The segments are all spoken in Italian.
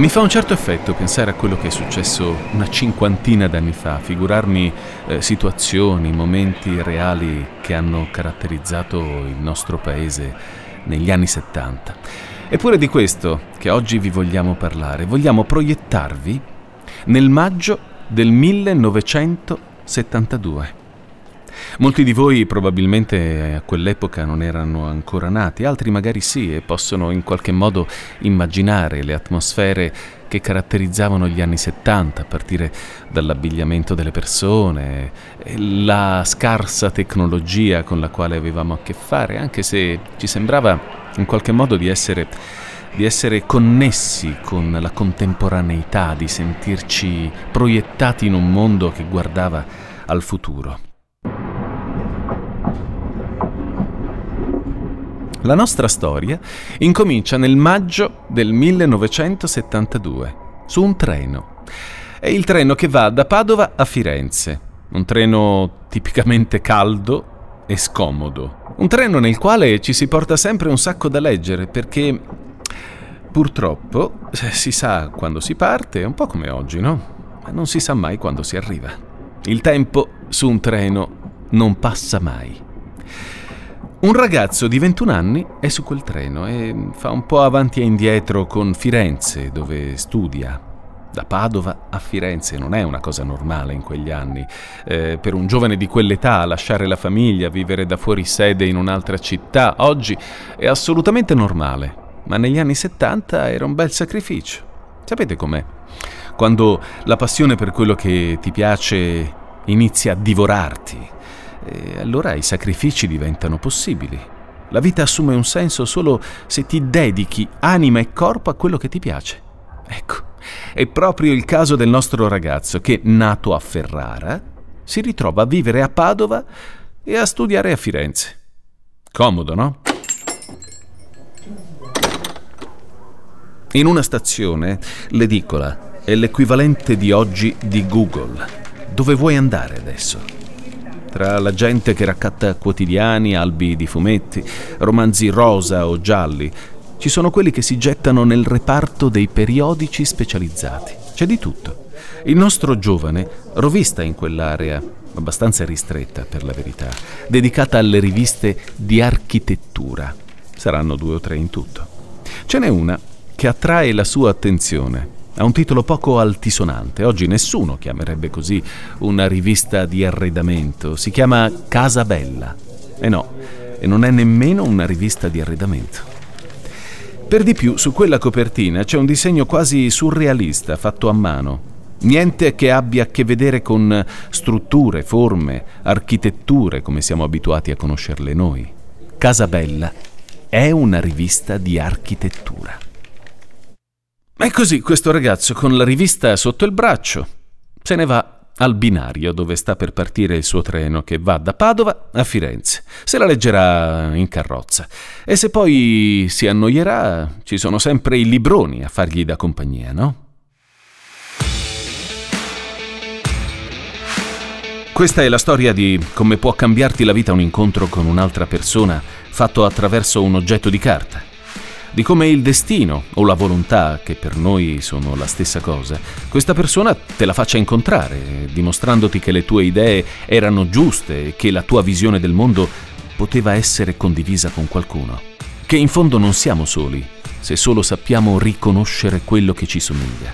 Mi fa un certo effetto pensare a quello che è successo una cinquantina d'anni fa, figurarmi eh, situazioni, momenti reali che hanno caratterizzato il nostro paese negli anni 70. Eppure di questo che oggi vi vogliamo parlare, vogliamo proiettarvi nel maggio del 1972. Molti di voi probabilmente a quell'epoca non erano ancora nati, altri magari sì e possono in qualche modo immaginare le atmosfere che caratterizzavano gli anni 70, a partire dall'abbigliamento delle persone, la scarsa tecnologia con la quale avevamo a che fare, anche se ci sembrava in qualche modo di essere, di essere connessi con la contemporaneità, di sentirci proiettati in un mondo che guardava al futuro. La nostra storia incomincia nel maggio del 1972, su un treno. È il treno che va da Padova a Firenze, un treno tipicamente caldo e scomodo. Un treno nel quale ci si porta sempre un sacco da leggere perché purtroppo si sa quando si parte, un po' come oggi, no? Ma non si sa mai quando si arriva. Il tempo su un treno non passa mai. Un ragazzo di 21 anni è su quel treno e fa un po' avanti e indietro con Firenze, dove studia. Da Padova a Firenze non è una cosa normale in quegli anni. Eh, per un giovane di quell'età lasciare la famiglia, vivere da fuori sede in un'altra città, oggi è assolutamente normale. Ma negli anni 70 era un bel sacrificio. Sapete com'è? Quando la passione per quello che ti piace inizia a divorarti e allora i sacrifici diventano possibili. La vita assume un senso solo se ti dedichi anima e corpo a quello che ti piace. Ecco, è proprio il caso del nostro ragazzo che, nato a Ferrara, si ritrova a vivere a Padova e a studiare a Firenze. Comodo, no? In una stazione, l'edicola è l'equivalente di oggi di Google. Dove vuoi andare adesso? Tra la gente che raccatta quotidiani, albi di fumetti, romanzi rosa o gialli. Ci sono quelli che si gettano nel reparto dei periodici specializzati. C'è di tutto. Il nostro giovane rovista in quell'area, abbastanza ristretta per la verità, dedicata alle riviste di architettura. Saranno due o tre in tutto. Ce n'è una che attrae la sua attenzione ha un titolo poco altisonante. Oggi nessuno chiamerebbe così una rivista di arredamento. Si chiama Casa Bella. E no, e non è nemmeno una rivista di arredamento. Per di più, su quella copertina c'è un disegno quasi surrealista fatto a mano. Niente che abbia a che vedere con strutture, forme, architetture come siamo abituati a conoscerle noi. Casa Bella è una rivista di architettura. E così questo ragazzo con la rivista sotto il braccio se ne va al binario dove sta per partire il suo treno che va da Padova a Firenze. Se la leggerà in carrozza e se poi si annoierà ci sono sempre i libroni a fargli da compagnia, no? Questa è la storia di come può cambiarti la vita un incontro con un'altra persona fatto attraverso un oggetto di carta di come il destino o la volontà, che per noi sono la stessa cosa, questa persona te la faccia incontrare, dimostrandoti che le tue idee erano giuste e che la tua visione del mondo poteva essere condivisa con qualcuno. Che in fondo non siamo soli, se solo sappiamo riconoscere quello che ci somiglia.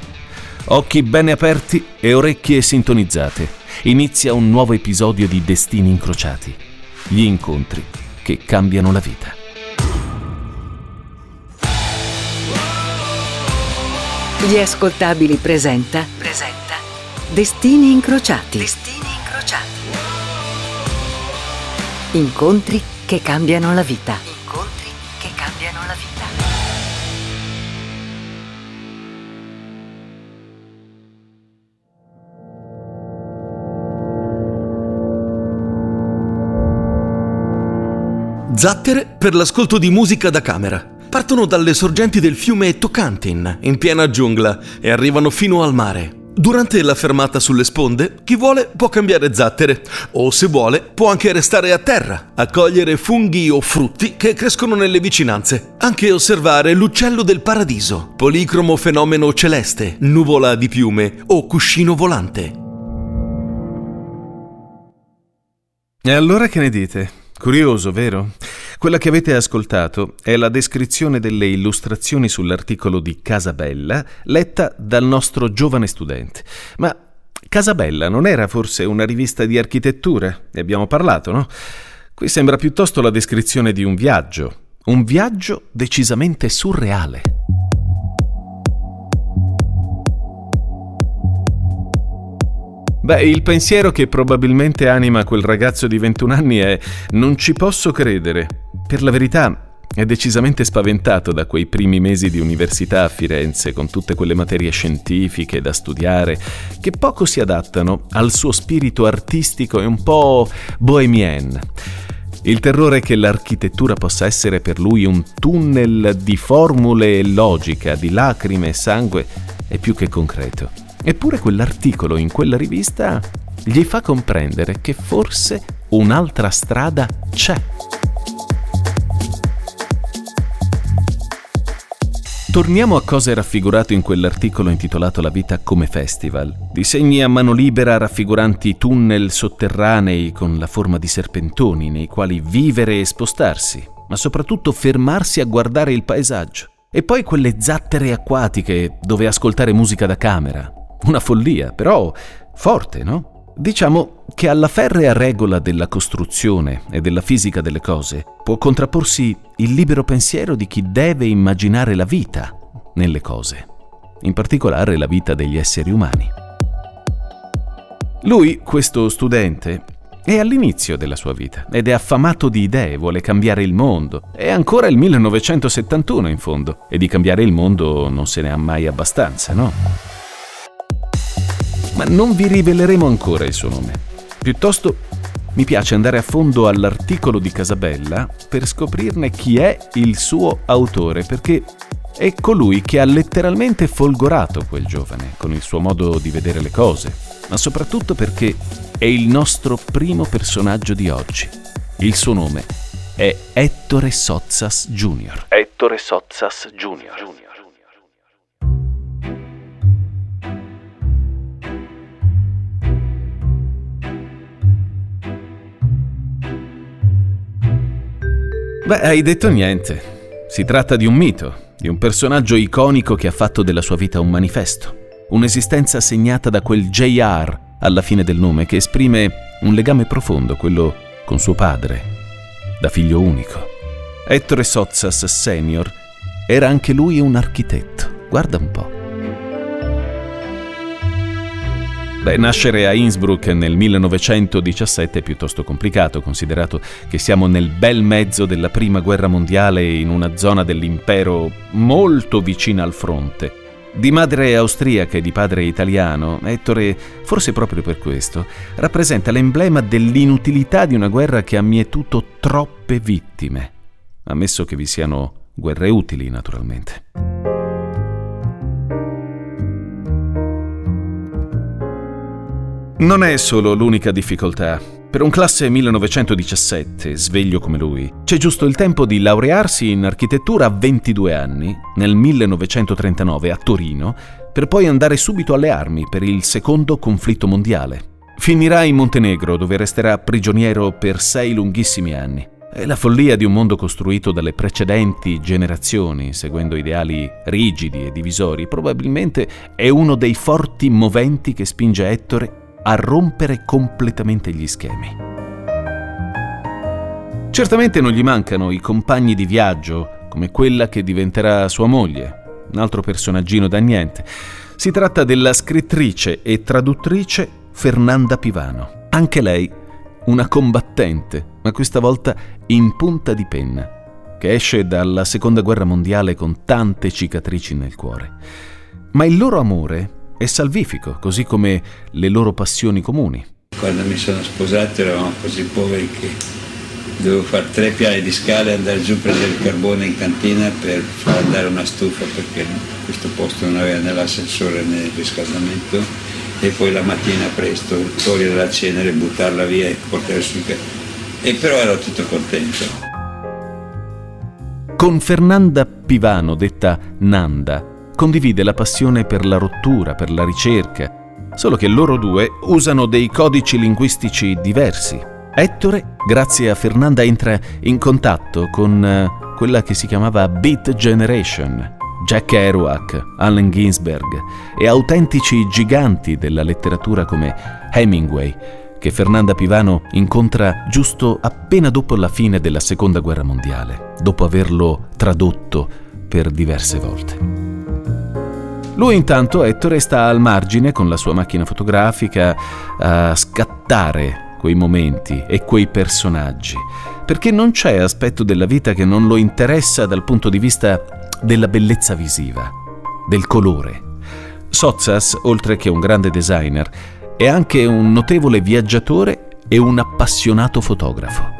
Occhi bene aperti e orecchie sintonizzate. Inizia un nuovo episodio di Destini incrociati. Gli incontri che cambiano la vita. Gli ascoltabili presenta. Presenta. Destini incrociati. Destini incrociati. Incontri che cambiano la vita. Incontri che cambiano la vita. Zattere per l'ascolto di musica da camera partono dalle sorgenti del fiume Tocantins, in piena giungla, e arrivano fino al mare. Durante la fermata sulle sponde, chi vuole può cambiare zattere, o se vuole può anche restare a terra, a cogliere funghi o frutti che crescono nelle vicinanze, anche osservare l'uccello del paradiso, policromo fenomeno celeste, nuvola di piume o cuscino volante. E allora che ne dite? Curioso, vero? Quella che avete ascoltato è la descrizione delle illustrazioni sull'articolo di Casabella letta dal nostro giovane studente. Ma Casabella non era forse una rivista di architettura? Ne abbiamo parlato, no? Qui sembra piuttosto la descrizione di un viaggio, un viaggio decisamente surreale. Beh, il pensiero che probabilmente anima quel ragazzo di 21 anni è non ci posso credere. Per la verità, è decisamente spaventato da quei primi mesi di università a Firenze, con tutte quelle materie scientifiche da studiare, che poco si adattano al suo spirito artistico e un po' bohemien. Il terrore che l'architettura possa essere per lui un tunnel di formule e logica, di lacrime e sangue, è più che concreto. Eppure quell'articolo in quella rivista gli fa comprendere che forse un'altra strada c'è. Torniamo a cosa è raffigurato in quell'articolo intitolato La vita come festival. Disegni a mano libera raffiguranti tunnel sotterranei con la forma di serpentoni nei quali vivere e spostarsi, ma soprattutto fermarsi a guardare il paesaggio. E poi quelle zattere acquatiche dove ascoltare musica da camera, una follia, però forte, no? Diciamo che alla ferrea regola della costruzione e della fisica delle cose può contrapporsi il libero pensiero di chi deve immaginare la vita nelle cose, in particolare la vita degli esseri umani. Lui, questo studente, è all'inizio della sua vita ed è affamato di idee, vuole cambiare il mondo. È ancora il 1971 in fondo e di cambiare il mondo non se ne ha mai abbastanza, no? Ma non vi riveleremo ancora il suo nome. Piuttosto mi piace andare a fondo all'articolo di Casabella per scoprirne chi è il suo autore, perché è colui che ha letteralmente folgorato quel giovane con il suo modo di vedere le cose, ma soprattutto perché è il nostro primo personaggio di oggi. Il suo nome è Ettore Sozzas Jr. Ettore Sozzas Jr. Beh, hai detto niente. Si tratta di un mito, di un personaggio iconico che ha fatto della sua vita un manifesto. Un'esistenza segnata da quel JR alla fine del nome che esprime un legame profondo, quello con suo padre, da figlio unico. Ettore Sozzas Senior era anche lui un architetto. Guarda un po'. Beh, nascere a Innsbruck nel 1917 è piuttosto complicato, considerato che siamo nel bel mezzo della Prima Guerra Mondiale in una zona dell'impero molto vicina al fronte. Di madre austriaca e di padre italiano, Ettore, forse proprio per questo, rappresenta l'emblema dell'inutilità di una guerra che ha mietuto troppe vittime, ammesso che vi siano guerre utili, naturalmente. Non è solo l'unica difficoltà. Per un classe 1917, sveglio come lui, c'è giusto il tempo di laurearsi in architettura a 22 anni, nel 1939 a Torino, per poi andare subito alle armi per il secondo conflitto mondiale. Finirà in Montenegro, dove resterà prigioniero per sei lunghissimi anni. È la follia di un mondo costruito dalle precedenti generazioni, seguendo ideali rigidi e divisori, probabilmente è uno dei forti moventi che spinge Ettore a rompere completamente gli schemi. Certamente non gli mancano i compagni di viaggio, come quella che diventerà sua moglie, un altro personaggino da niente. Si tratta della scrittrice e traduttrice Fernanda Pivano. Anche lei una combattente, ma questa volta in punta di penna, che esce dalla seconda guerra mondiale con tante cicatrici nel cuore. Ma il loro amore è salvifico, così come le loro passioni comuni. Quando mi sono sposato eravamo così poveri che dovevo fare tre piani di scale, andare giù a prendere il carbone in cantina per far andare una stufa perché questo posto non aveva né l'ascensore né il riscaldamento e poi la mattina presto togliere la cenere, buttarla via e portare sul e però ero tutto contento. Con Fernanda Pivano, detta Nanda, condivide la passione per la rottura, per la ricerca, solo che loro due usano dei codici linguistici diversi. Ettore, grazie a Fernanda, entra in contatto con uh, quella che si chiamava Beat Generation, Jack Kerouac, Allen Ginsberg e autentici giganti della letteratura come Hemingway, che Fernanda Pivano incontra giusto appena dopo la fine della Seconda Guerra Mondiale, dopo averlo tradotto per diverse volte. Lui intanto, Ettore, sta al margine con la sua macchina fotografica a scattare quei momenti e quei personaggi, perché non c'è aspetto della vita che non lo interessa dal punto di vista della bellezza visiva, del colore. Sozzas, oltre che un grande designer, è anche un notevole viaggiatore e un appassionato fotografo.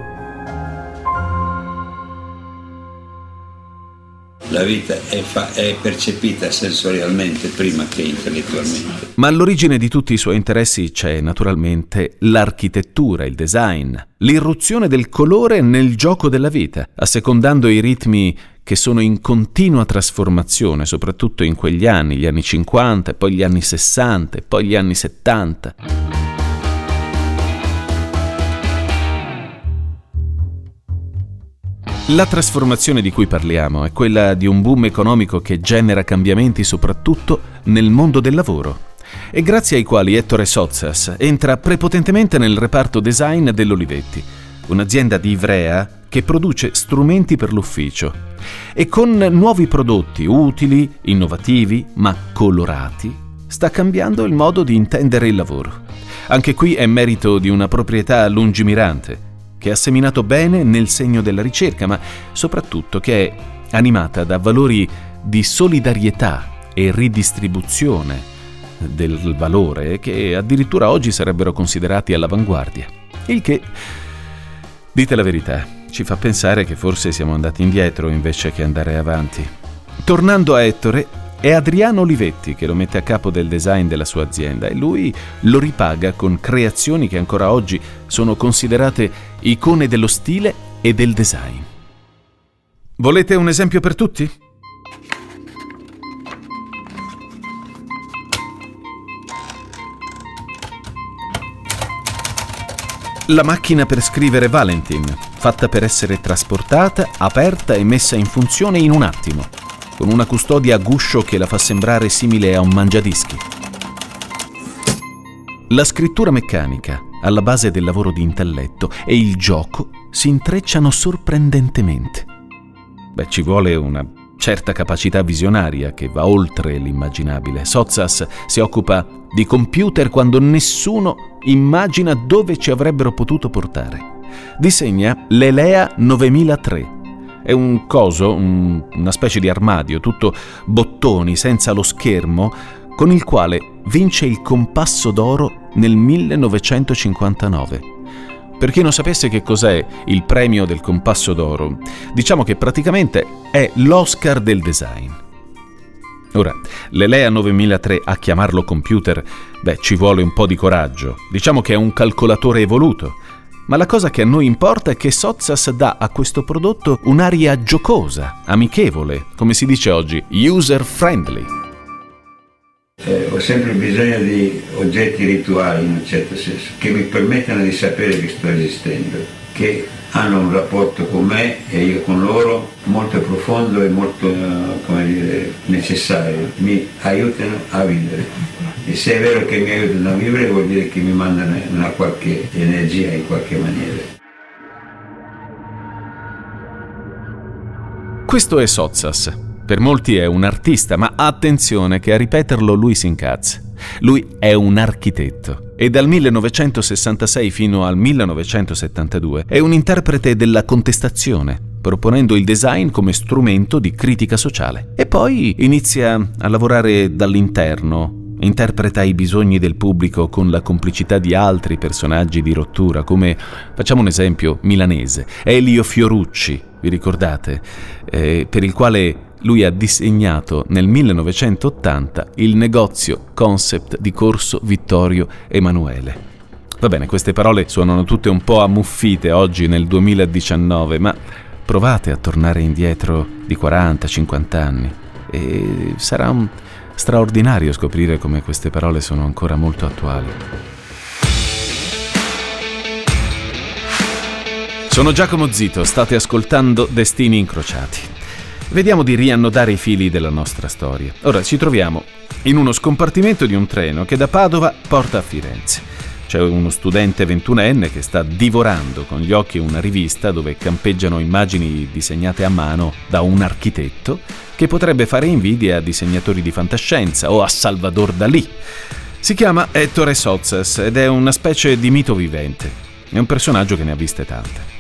La vita è, fa- è, percepita sensorialmente prima che intellettualmente. Ma all'origine di tutti i suoi interessi c'è naturalmente l'architettura, il design, l'irruzione del colore nel gioco della vita, assecondando i ritmi che sono in continua trasformazione, soprattutto in quegli anni, gli anni 50, poi gli anni 60, poi gli anni 70. La trasformazione di cui parliamo è quella di un boom economico che genera cambiamenti soprattutto nel mondo del lavoro e grazie ai quali Ettore Sozzas entra prepotentemente nel reparto design dell'Olivetti, un'azienda di Ivrea che produce strumenti per l'ufficio e con nuovi prodotti utili, innovativi, ma colorati, sta cambiando il modo di intendere il lavoro. Anche qui è merito di una proprietà lungimirante che ha seminato bene nel segno della ricerca, ma soprattutto che è animata da valori di solidarietà e ridistribuzione del valore che addirittura oggi sarebbero considerati all'avanguardia. Il che, dite la verità, ci fa pensare che forse siamo andati indietro invece che andare avanti. Tornando a Ettore, è Adriano Olivetti che lo mette a capo del design della sua azienda e lui lo ripaga con creazioni che ancora oggi sono considerate icone dello stile e del design. Volete un esempio per tutti? La macchina per scrivere Valentin, fatta per essere trasportata, aperta e messa in funzione in un attimo con una custodia a guscio che la fa sembrare simile a un mangiadischi. La scrittura meccanica, alla base del lavoro di intelletto, e il gioco si intrecciano sorprendentemente. Beh, ci vuole una certa capacità visionaria che va oltre l'immaginabile. Sozzas si occupa di computer quando nessuno immagina dove ci avrebbero potuto portare. Disegna l'Elea 9003, è un coso, un, una specie di armadio, tutto bottoni, senza lo schermo, con il quale vince il compasso d'oro nel 1959. Per chi non sapesse che cos'è il premio del compasso d'oro, diciamo che praticamente è l'Oscar del design. Ora, l'Elea 9003 a chiamarlo computer, beh, ci vuole un po' di coraggio. Diciamo che è un calcolatore evoluto ma la cosa che a noi importa è che Sozzas dà a questo prodotto un'aria giocosa, amichevole, come si dice oggi, user friendly. Eh, ho sempre bisogno di oggetti rituali in un certo senso, che mi permettano di sapere che sto esistendo, che hanno un rapporto con me e io con loro molto profondo e molto dire, necessario, mi aiutano a vivere. E se è vero che mi aiutano a vivere vuol dire che mi mandano una qualche energia in qualche maniera. Questo è Sozzas. Per molti è un artista, ma attenzione che a ripeterlo lui si incazza. Lui è un architetto e dal 1966 fino al 1972 è un interprete della contestazione, proponendo il design come strumento di critica sociale. E poi inizia a lavorare dall'interno interpreta i bisogni del pubblico con la complicità di altri personaggi di rottura, come, facciamo un esempio, milanese, Elio Fiorucci, vi ricordate? Eh, per il quale lui ha disegnato nel 1980 il negozio concept di Corso Vittorio Emanuele. Va bene, queste parole suonano tutte un po' ammuffite oggi nel 2019, ma provate a tornare indietro di 40-50 anni e sarà straordinario scoprire come queste parole sono ancora molto attuali. Sono Giacomo Zito, state ascoltando Destini Incrociati. Vediamo di riannodare i fili della nostra storia. Ora ci troviamo in uno scompartimento di un treno che da Padova porta a Firenze. C'è uno studente ventunenne che sta divorando con gli occhi una rivista dove campeggiano immagini disegnate a mano da un architetto che potrebbe fare invidia a disegnatori di fantascienza o a Salvador Dalì. Si chiama Ettore Sozzas ed è una specie di mito vivente. È un personaggio che ne ha viste tante.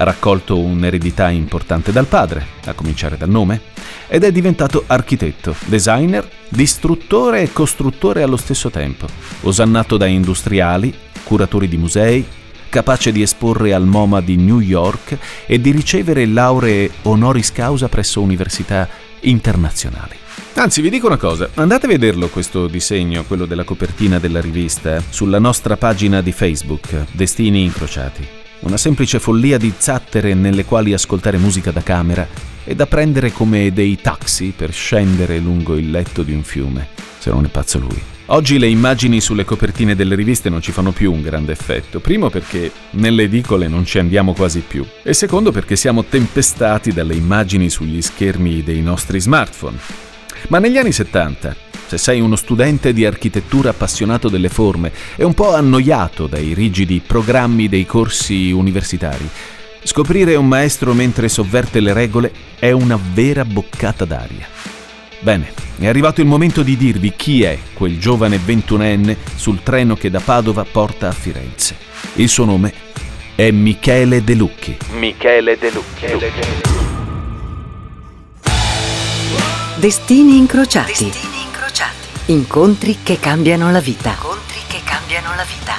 Ha raccolto un'eredità importante dal padre, a cominciare dal nome, ed è diventato architetto, designer, distruttore e costruttore allo stesso tempo, osannato da industriali, curatori di musei, capace di esporre al MoMA di New York e di ricevere lauree honoris causa presso università internazionali. Anzi, vi dico una cosa, andate a vederlo questo disegno, quello della copertina della rivista, sulla nostra pagina di Facebook, Destini Incrociati. Una semplice follia di zattere nelle quali ascoltare musica da camera e da prendere come dei taxi per scendere lungo il letto di un fiume, se non è pazzo lui. Oggi le immagini sulle copertine delle riviste non ci fanno più un grande effetto, primo perché nelle edicole non ci andiamo quasi più e secondo perché siamo tempestati dalle immagini sugli schermi dei nostri smartphone. Ma negli anni 70, se sei uno studente di architettura appassionato delle forme e un po' annoiato dai rigidi programmi dei corsi universitari, Scoprire un maestro mentre sovverte le regole è una vera boccata d'aria. Bene, è arrivato il momento di dirvi chi è quel giovane ventunenne sul treno che da Padova porta a Firenze. Il suo nome è Michele De Lucchi. Michele De Lucchi. Destini incrociati. Destini incrociati. Incontri che cambiano la vita. Incontri che cambiano la vita.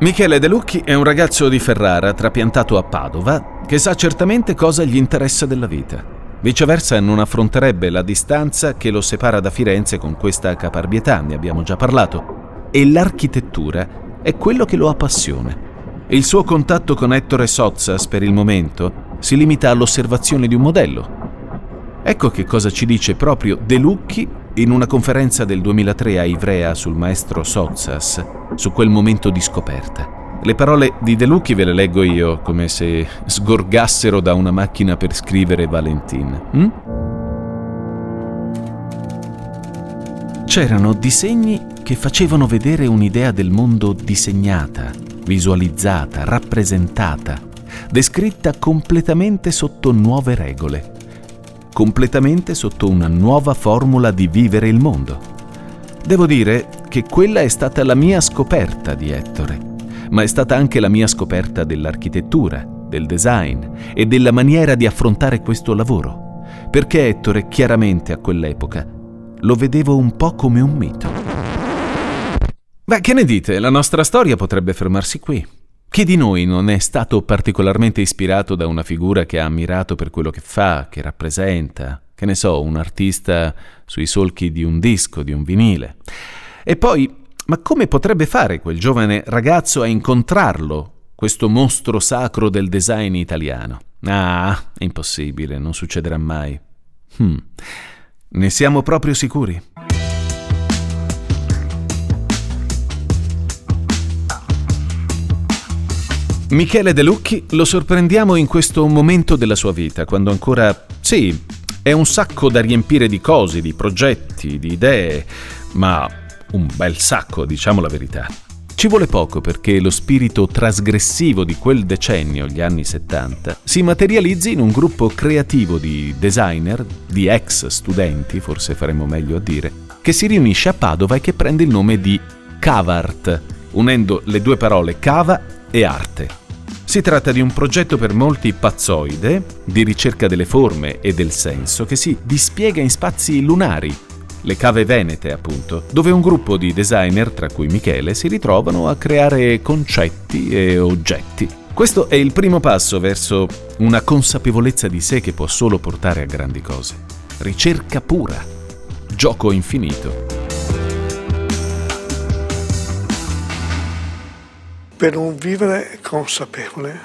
Michele De Lucchi è un ragazzo di Ferrara trapiantato a Padova che sa certamente cosa gli interessa della vita. Viceversa non affronterebbe la distanza che lo separa da Firenze con questa caparbietà, ne abbiamo già parlato. E l'architettura è quello che lo appassiona. Il suo contatto con Ettore Sozzas per il momento si limita all'osservazione di un modello. Ecco che cosa ci dice proprio De Lucchi in una conferenza del 2003 a Ivrea sul maestro Sozzas, su quel momento di scoperta. Le parole di De Lucchi ve le leggo io, come se sgorgassero da una macchina per scrivere Valentin. Hm? C'erano disegni che facevano vedere un'idea del mondo disegnata, visualizzata, rappresentata, descritta completamente sotto nuove regole completamente sotto una nuova formula di vivere il mondo. Devo dire che quella è stata la mia scoperta di Ettore, ma è stata anche la mia scoperta dell'architettura, del design e della maniera di affrontare questo lavoro, perché Ettore chiaramente a quell'epoca lo vedevo un po' come un mito. Beh, che ne dite? La nostra storia potrebbe fermarsi qui. Chi di noi non è stato particolarmente ispirato da una figura che ha ammirato per quello che fa, che rappresenta, che ne so, un artista sui solchi di un disco, di un vinile? E poi, ma come potrebbe fare quel giovane ragazzo a incontrarlo, questo mostro sacro del design italiano? Ah, impossibile, non succederà mai. Hmm. Ne siamo proprio sicuri? Michele De Lucchi lo sorprendiamo in questo momento della sua vita, quando ancora, sì, è un sacco da riempire di cose, di progetti, di idee, ma un bel sacco, diciamo la verità. Ci vuole poco perché lo spirito trasgressivo di quel decennio, gli anni 70, si materializzi in un gruppo creativo di designer, di ex studenti, forse faremmo meglio a dire, che si riunisce a Padova e che prende il nome di Cavart, unendo le due parole cava e arte. Si tratta di un progetto per molti pazzoide, di ricerca delle forme e del senso, che si dispiega in spazi lunari, le cave venete appunto, dove un gruppo di designer, tra cui Michele, si ritrovano a creare concetti e oggetti. Questo è il primo passo verso una consapevolezza di sé che può solo portare a grandi cose. Ricerca pura, gioco infinito. Per un vivere consapevole,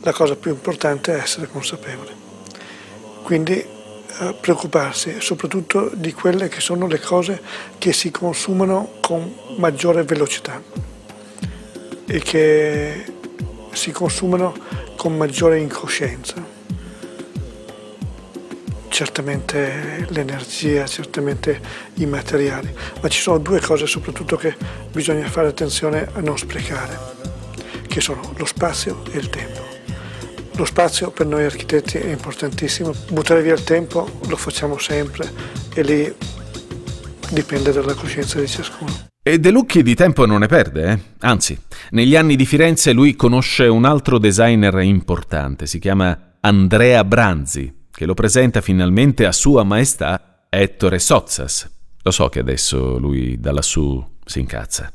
la cosa più importante è essere consapevole. Quindi eh, preoccuparsi soprattutto di quelle che sono le cose che si consumano con maggiore velocità e che si consumano con maggiore incoscienza. Certamente l'energia, certamente i materiali, ma ci sono due cose soprattutto che bisogna fare attenzione a non sprecare, che sono lo spazio e il tempo. Lo spazio per noi architetti è importantissimo, buttare via il tempo lo facciamo sempre e lì dipende dalla coscienza di ciascuno. E De Lucchi di tempo non ne perde, eh? Anzi, negli anni di Firenze lui conosce un altro designer importante, si chiama Andrea Branzi, che lo presenta finalmente a Sua Maestà Ettore Sozzas. Lo so che adesso lui da lassù si incazza.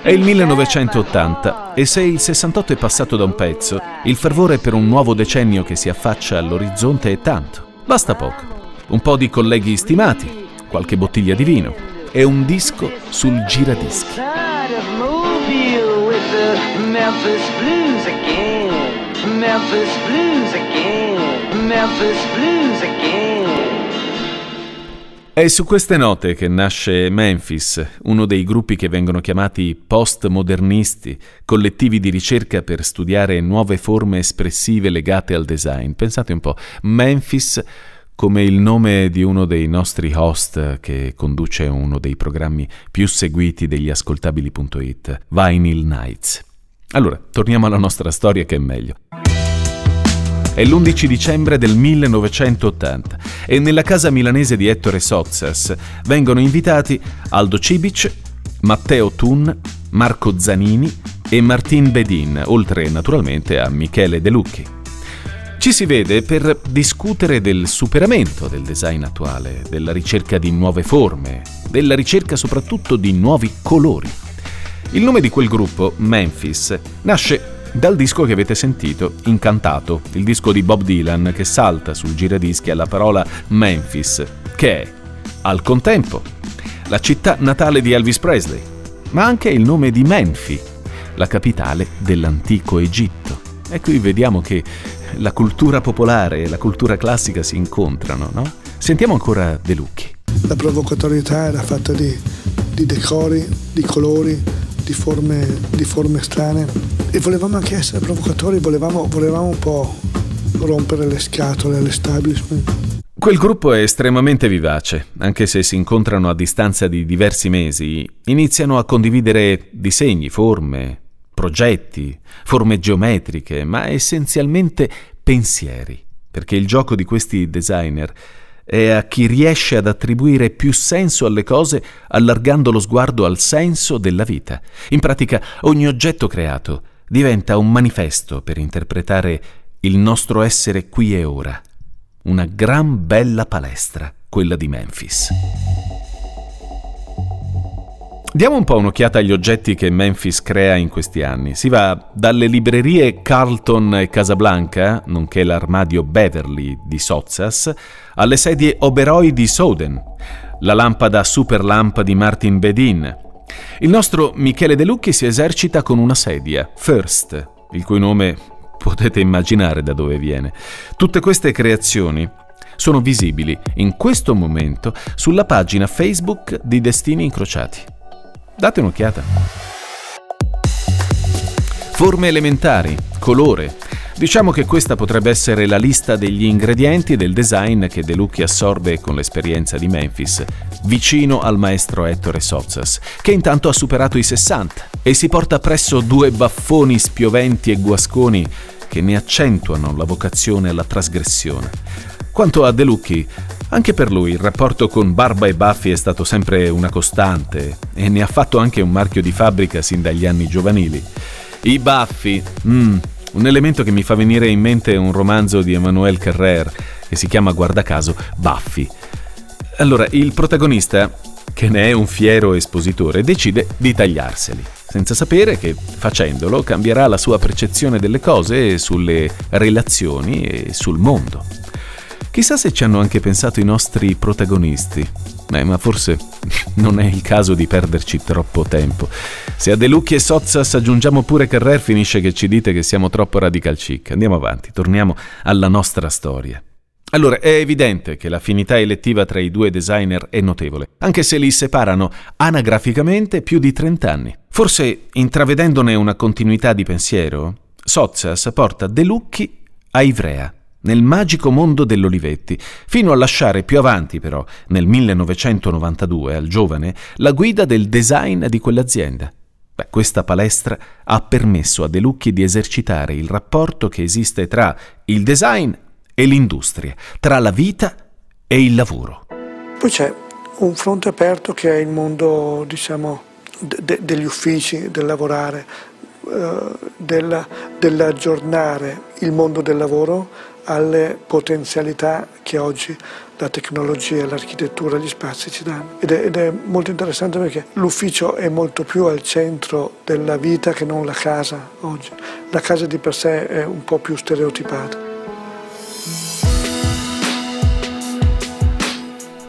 È il 1980 e se il 68 è passato da un pezzo, il fervore per un nuovo decennio che si affaccia all'orizzonte è tanto. Basta poco un po' di colleghi stimati, qualche bottiglia di vino e un disco sul giradischi. È su queste note che nasce Memphis, uno dei gruppi che vengono chiamati postmodernisti, collettivi di ricerca per studiare nuove forme espressive legate al design. Pensate un po', Memphis come il nome di uno dei nostri host che conduce uno dei programmi più seguiti degli ascoltabili.it, Vinyl Nights. Allora, torniamo alla nostra storia che è meglio. È l'11 dicembre del 1980 e nella casa milanese di Ettore Sozzas vengono invitati Aldo Cibic, Matteo Thun, Marco Zanini e Martin Bedin, oltre naturalmente a Michele De Lucchi. Ci si vede per discutere del superamento del design attuale, della ricerca di nuove forme, della ricerca soprattutto di nuovi colori. Il nome di quel gruppo, Memphis, nasce dal disco che avete sentito, Incantato, il disco di Bob Dylan che salta sul giradischi alla parola Memphis, che è, al contempo, la città natale di Elvis Presley, ma anche il nome di Menfi, la capitale dell'antico Egitto. E qui vediamo che la cultura popolare e la cultura classica si incontrano, no? Sentiamo ancora De Lucchi. La provocatorietà era fatta di, di decori, di colori, di forme, di forme, strane e volevamo anche essere provocatori, volevamo, volevamo un po' rompere le scatole all'establishment. Quel gruppo è estremamente vivace, anche se si incontrano a distanza di diversi mesi, iniziano a condividere disegni, forme, progetti, forme geometriche, ma essenzialmente pensieri, perché il gioco di questi designer è a chi riesce ad attribuire più senso alle cose allargando lo sguardo al senso della vita. In pratica ogni oggetto creato diventa un manifesto per interpretare il nostro essere qui e ora. Una gran bella palestra, quella di Memphis. Diamo un po' un'occhiata agli oggetti che Memphis crea in questi anni. Si va dalle librerie Carlton e Casablanca, nonché l'armadio Beverly di Sozzas, alle sedie Oberoi di Soden, la lampada Super Lamp di Martin Bedin. Il nostro Michele De Lucchi si esercita con una sedia, First, il cui nome potete immaginare da dove viene. Tutte queste creazioni sono visibili in questo momento sulla pagina Facebook di Destini Incrociati. Date un'occhiata. Forme elementari, colore. Diciamo che questa potrebbe essere la lista degli ingredienti del design che De Lucchi assorbe con l'esperienza di Memphis, vicino al maestro Ettore Sozzas, che intanto ha superato i 60 e si porta presso due baffoni spioventi e guasconi che ne accentuano la vocazione alla trasgressione Quanto a De Lucchi, anche per lui il rapporto con Barba e Baffi è stato sempre una costante e ne ha fatto anche un marchio di fabbrica sin dagli anni giovanili. I baffi, mm, un elemento che mi fa venire in mente un romanzo di Emmanuel Carrer che si chiama guarda caso Baffi. Allora, il protagonista, che ne è un fiero espositore, decide di tagliarseli, senza sapere che facendolo cambierà la sua percezione delle cose sulle relazioni e sul mondo. Chissà se ci hanno anche pensato i nostri protagonisti. Beh, ma forse non è il caso di perderci troppo tempo. Se a De Lucchi e Sozzas aggiungiamo pure Carrer, finisce che ci dite che siamo troppo radical chic. Andiamo avanti, torniamo alla nostra storia. Allora, è evidente che l'affinità elettiva tra i due designer è notevole, anche se li separano anagraficamente più di 30 anni. Forse, intravedendone una continuità di pensiero, Sozzas porta De Lucchi a Ivrea, nel magico mondo dell'Olivetti, fino a lasciare più avanti però, nel 1992, al giovane, la guida del design di quell'azienda. Beh, questa palestra ha permesso a De Lucchi di esercitare il rapporto che esiste tra il design e l'industria, tra la vita e il lavoro. Poi c'è un fronte aperto che è il mondo, diciamo, de- degli uffici, del lavorare, eh, dell'aggiornare il mondo del lavoro alle potenzialità che oggi la tecnologia, l'architettura, gli spazi ci danno. Ed è, ed è, molto interessante perché l'ufficio è molto più al centro della vita che non la casa oggi. La casa di per sé è un po' più stereotipata.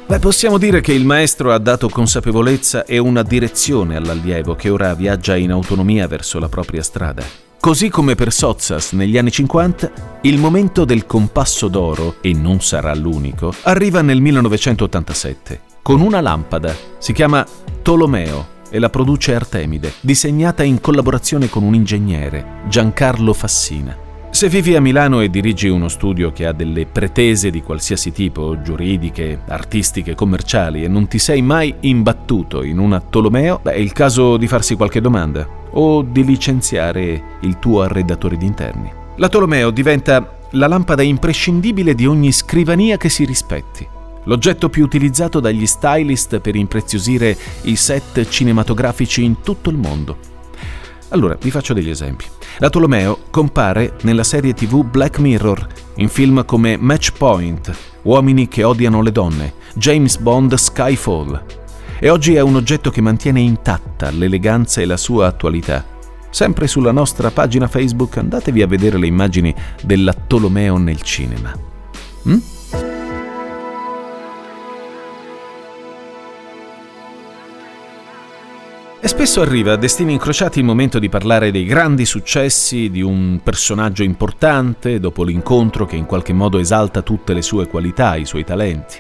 Beh, possiamo dire che il maestro ha dato consapevolezza e una direzione all'allievo che ora viaggia in autonomia verso la propria strada. Così come per Sozzas negli anni 50, il momento del compasso d'oro, e non sarà l'unico, arriva nel 1987, con una lampada. Si chiama Tolomeo e la produce Artemide, disegnata in collaborazione con un ingegnere, Giancarlo Fassina. Se vivi a Milano e dirigi uno studio che ha delle pretese di qualsiasi tipo, giuridiche, artistiche, commerciali, e non ti sei mai imbattuto in una Tolomeo, beh, è il caso di farsi qualche domanda o di licenziare il tuo arredatore d'interni. La Tolomeo diventa la lampada imprescindibile di ogni scrivania che si rispetti, l'oggetto più utilizzato dagli stylist per impreziosire i set cinematografici in tutto il mondo. Allora, vi faccio degli esempi. La Tolomeo compare nella serie TV Black Mirror, in film come Match Point, Uomini che odiano le donne, James Bond Skyfall, e oggi è un oggetto che mantiene intatta l'eleganza e la sua attualità. Sempre sulla nostra pagina Facebook andatevi a vedere le immagini della Tolomeo nel cinema. Mm? E spesso arriva a destini incrociati il momento di parlare dei grandi successi di un personaggio importante dopo l'incontro che in qualche modo esalta tutte le sue qualità, i suoi talenti.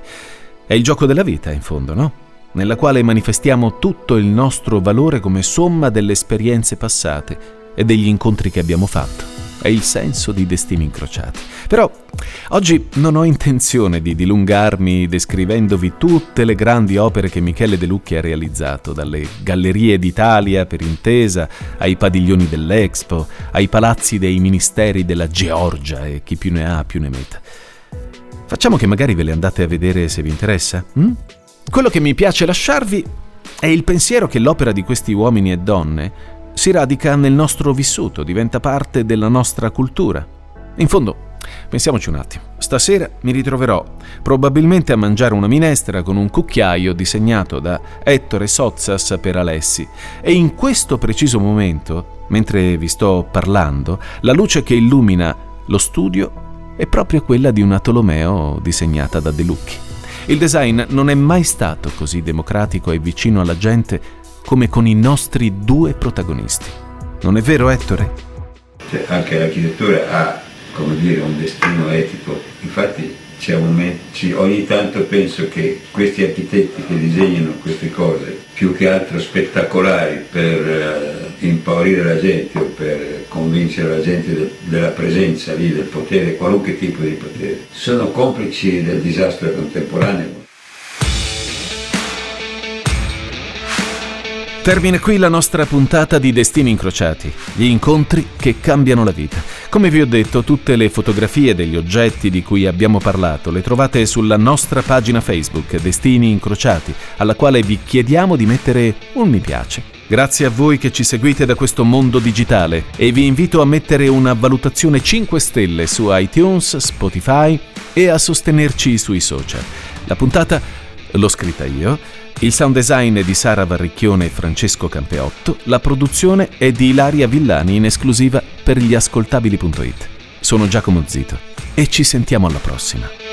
È il gioco della vita, in fondo, no? Nella quale manifestiamo tutto il nostro valore come somma delle esperienze passate e degli incontri che abbiamo fatto. È il senso di destini incrociati. Però oggi non ho intenzione di dilungarmi descrivendovi tutte le grandi opere che Michele De Lucchi ha realizzato, dalle Gallerie d'Italia per intesa, ai padiglioni dell'Expo, ai palazzi dei ministeri della Georgia e chi più ne ha più ne metta. Facciamo che magari ve le andate a vedere se vi interessa? Hm? Quello che mi piace lasciarvi è il pensiero che l'opera di questi uomini e donne si radica nel nostro vissuto, diventa parte della nostra cultura. In fondo, pensiamoci un attimo. Stasera mi ritroverò probabilmente a mangiare una minestra con un cucchiaio disegnato da Ettore Sozzas per Alessi e in questo preciso momento, mentre vi sto parlando, la luce che illumina lo studio è proprio quella di una Tolomeo disegnata da De Lucchi. Il design non è mai stato così democratico e vicino alla gente come con i nostri due protagonisti. Non è vero, Ettore? Cioè, anche l'architettura ha, come dire, un destino etico. Infatti momenti, ogni tanto penso che questi architetti che disegnano queste cose, più che altro spettacolari per eh, impaurire la gente o per convincere la gente de, della presenza lì del potere, qualunque tipo di potere, sono complici del disastro contemporaneo. Termina qui la nostra puntata di Destini Incrociati, gli incontri che cambiano la vita. Come vi ho detto, tutte le fotografie degli oggetti di cui abbiamo parlato le trovate sulla nostra pagina Facebook Destini Incrociati, alla quale vi chiediamo di mettere un mi piace. Grazie a voi che ci seguite da questo mondo digitale e vi invito a mettere una valutazione 5 stelle su iTunes, Spotify e a sostenerci sui social. La puntata l'ho scritta io il sound design è di Sara Varricchione e Francesco Campeotto, la produzione è di Ilaria Villani in esclusiva per gli ascoltabili.it. Sono Giacomo Zito e ci sentiamo alla prossima.